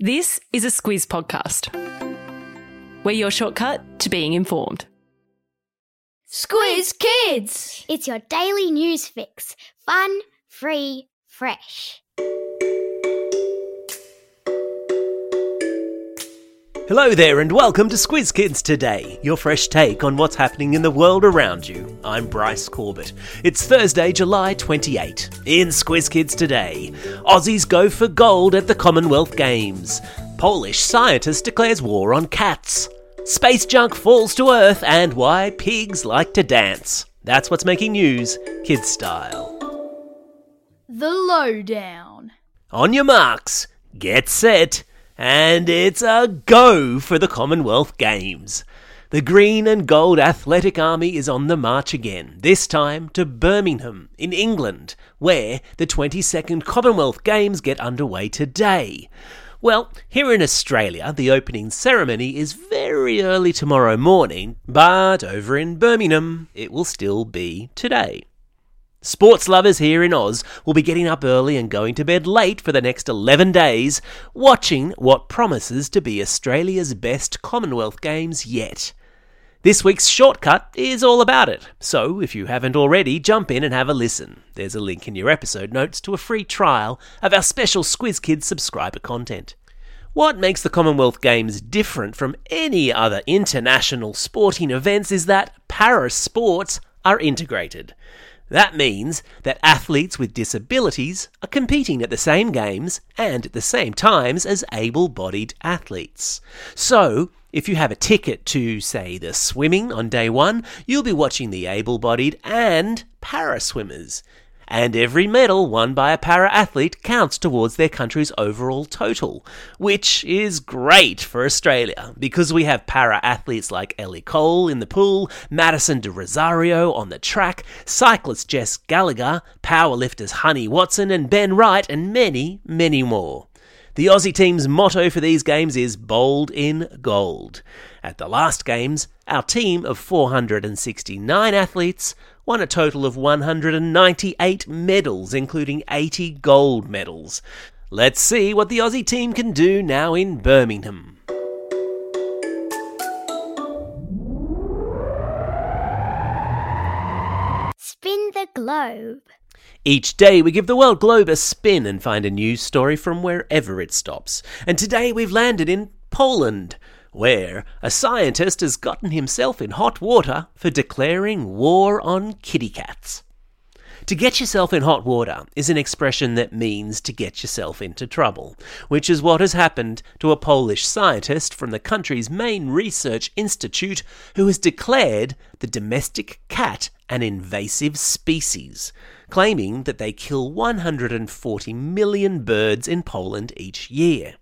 This is a Squiz podcast. We're your shortcut to being informed. Squiz Kids! It's your daily news fix. Fun, free, fresh. Hello there, and welcome to Squiz Kids Today, your fresh take on what's happening in the world around you. I'm Bryce Corbett. It's Thursday, July 28. In Squiz Kids Today, Aussies go for gold at the Commonwealth Games. Polish scientist declares war on cats. Space junk falls to Earth, and why pigs like to dance. That's what's making news, kids style. The Lowdown. On your marks, get set, and it's a go for the Commonwealth Games. The green and gold athletic army is on the march again, this time to Birmingham, in England, where the 22nd Commonwealth Games get underway today. Well, here in Australia, the opening ceremony is very early tomorrow morning, but over in Birmingham, it will still be today. Sports lovers here in Oz will be getting up early and going to bed late for the next 11 days, watching what promises to be Australia's best Commonwealth Games yet. This week's shortcut is all about it, so if you haven't already, jump in and have a listen. There's a link in your episode notes to a free trial of our special Squiz Kids subscriber content. What makes the Commonwealth Games different from any other international sporting events is that para sports are integrated. That means that athletes with disabilities are competing at the same games and at the same times as able bodied athletes. So, if you have a ticket to, say, the swimming on day one, you'll be watching the able bodied and para swimmers. And every medal won by a para athlete counts towards their country's overall total, which is great for Australia because we have para athletes like Ellie Cole in the pool, Madison de Rosario on the track, cyclist Jess Gallagher, powerlifters Hani Watson and Ben Wright, and many, many more. The Aussie team's motto for these games is bold in gold. At the last games, our team of 469 athletes won a total of 198 medals, including 80 gold medals. Let's see what the Aussie team can do now in Birmingham. Spin the globe. Each day we give the world globe a spin and find a news story from wherever it stops. And today we've landed in Poland, where a scientist has gotten himself in hot water for declaring war on kitty cats. To get yourself in hot water is an expression that means to get yourself into trouble, which is what has happened to a Polish scientist from the country's main research institute who has declared the domestic cat an invasive species, claiming that they kill 140 million birds in Poland each year.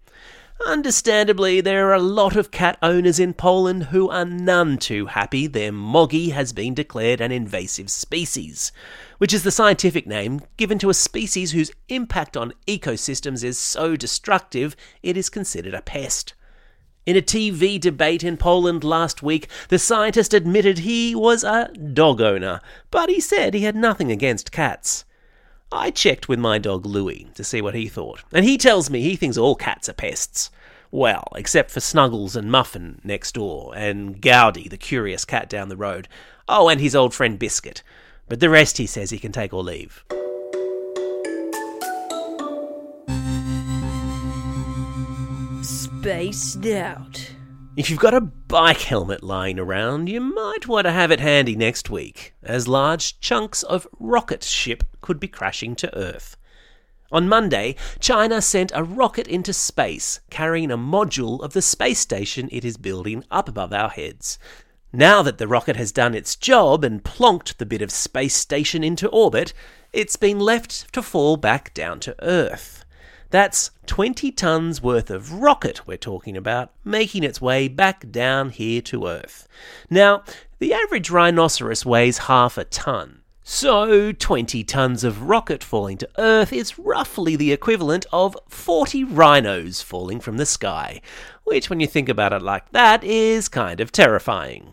Understandably, there are a lot of cat owners in Poland who are none too happy their moggy has been declared an invasive species, which is the scientific name given to a species whose impact on ecosystems is so destructive it is considered a pest. In a TV debate in Poland last week, the scientist admitted he was a dog owner, but he said he had nothing against cats. I checked with my dog Louis to see what he thought, and he tells me he thinks all cats are pests. Well, except for Snuggles and Muffin next door, and Gowdy, the curious cat down the road. Oh, and his old friend Biscuit. But the rest he says he can take or leave. Spaced out. If you've got a bike helmet lying around, you might want to have it handy next week, as large chunks of rocket ship could be crashing to Earth. On Monday, China sent a rocket into space carrying a module of the space station it is building up above our heads. Now that the rocket has done its job and plonked the bit of space station into orbit, it's been left to fall back down to Earth. That's 20 tons worth of rocket we're talking about, making its way back down here to Earth. Now, the average rhinoceros weighs half a ton. So, 20 tons of rocket falling to Earth is roughly the equivalent of 40 rhinos falling from the sky, which, when you think about it like that, is kind of terrifying.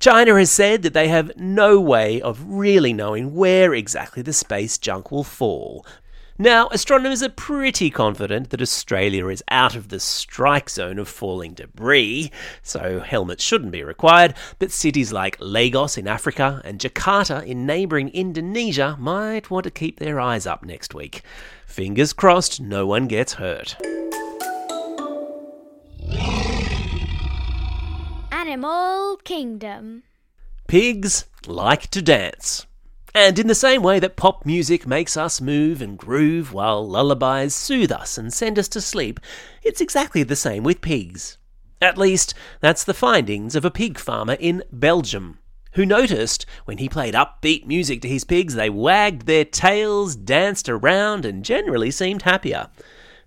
China has said that they have no way of really knowing where exactly the space junk will fall, Now, astronomers are pretty confident that Australia is out of the strike zone of falling debris, so helmets shouldn't be required, but cities like Lagos in Africa and Jakarta in neighbouring Indonesia might want to keep their eyes up next week. Fingers crossed no one gets hurt. Animal Kingdom. Pigs like to dance. And in the same way that pop music makes us move and groove while lullabies soothe us and send us to sleep, it's exactly the same with pigs. At least, that's the findings of a pig farmer in Belgium, who noticed when he played upbeat music to his pigs, they wagged their tails, danced around, and generally seemed happier.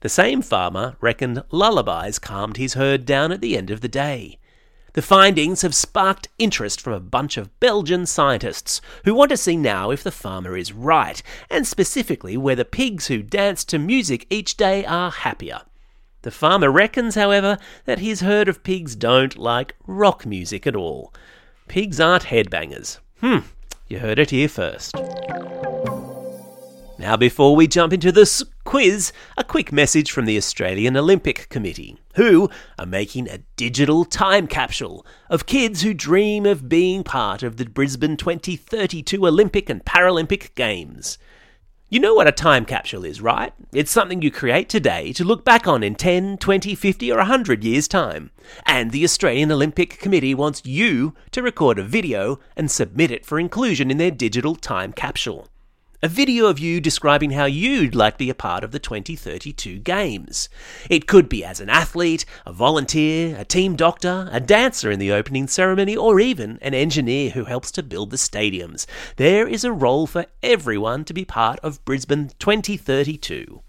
The same farmer reckoned lullabies calmed his herd down at the end of the day. The findings have sparked interest from a bunch of Belgian scientists who want to see now if the farmer is right, and specifically whether pigs who dance to music each day are happier. The farmer reckons, however, that his herd of pigs don't like rock music at all. Pigs aren't headbangers. Hmm, you heard it here first. Now, before we jump into this quiz, a quick message from the Australian Olympic Committee, who are making a digital time capsule of kids who dream of being part of the Brisbane 2032 Olympic and Paralympic Games. You know what a time capsule is, right? It's something you create today to look back on in 10, 20, 50, or 100 years' time. And the Australian Olympic Committee wants you to record a video and submit it for inclusion in their digital time capsule a video of you describing how you'd like to be a part of the 2032 Games. It could be as an athlete, a volunteer, a team doctor, a dancer in the opening ceremony, or even an engineer who helps to build the stadiums. There is a role for everyone to be part of Brisbane 2032.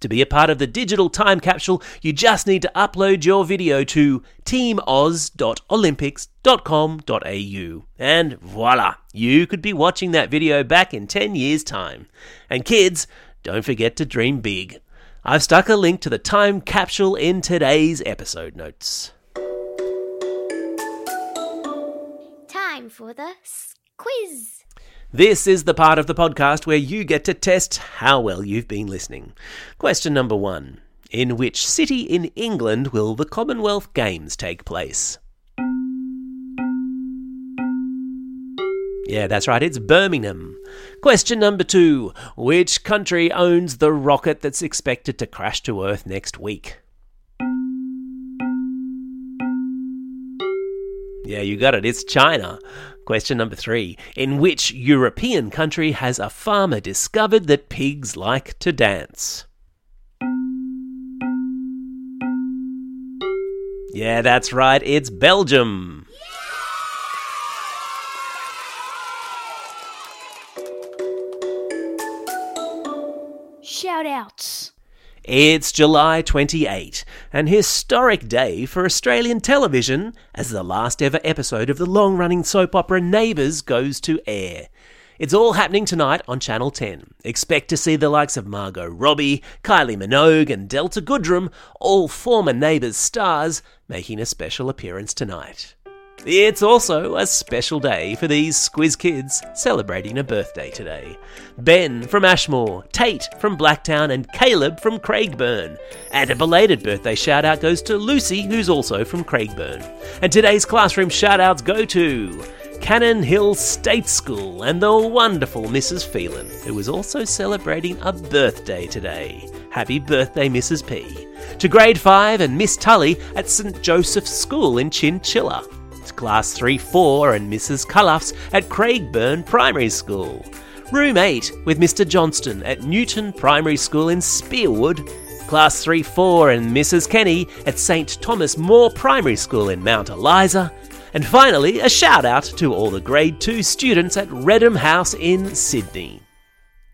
To be a part of the digital time capsule, you just need to upload your video to teamoz.olympics.com.au. And voila, you could be watching that video back in 10 years' time. And kids, don't forget to dream big. I've stuck a link to the time capsule in today's episode notes. Time for the quiz. This is the part of the podcast where you get to test how well you've been listening. Question number one In which city in England will the Commonwealth Games take place? Yeah, that's right, it's Birmingham. Question number two Which country owns the rocket that's expected to crash to Earth next week? Yeah, you got it, it's China. Question number three In which European country has a farmer discovered that pigs like to dance? Yeah, that's right, it's Belgium. Shout outs. It's July 28, an historic day for Australian television as the last ever episode of the long running soap opera Neighbours goes to air. It's all happening tonight on Channel 10. Expect to see the likes of Margot Robbie, Kylie Minogue, and Delta Goodrem, all former Neighbours stars, making a special appearance tonight. It's also a special day for these Squiz kids celebrating a birthday today. Ben from Ashmore, Tate from Blacktown, and Caleb from Craigburn. And a belated birthday shout out goes to Lucy, who's also from Craigburn. And today's classroom shout outs go to Cannon Hill State School and the wonderful Mrs. Phelan, who is also celebrating a birthday today. Happy birthday, Mrs. P. To Grade 5 and Miss Tully at St. Joseph's School in Chinchilla. Class 3 4 and Mrs. Cullifs at Craigburn Primary School. Room 8 with Mr. Johnston at Newton Primary School in Spearwood. Class 3 4 and Mrs. Kenny at St. Thomas More Primary School in Mount Eliza. And finally, a shout out to all the Grade 2 students at Redham House in Sydney.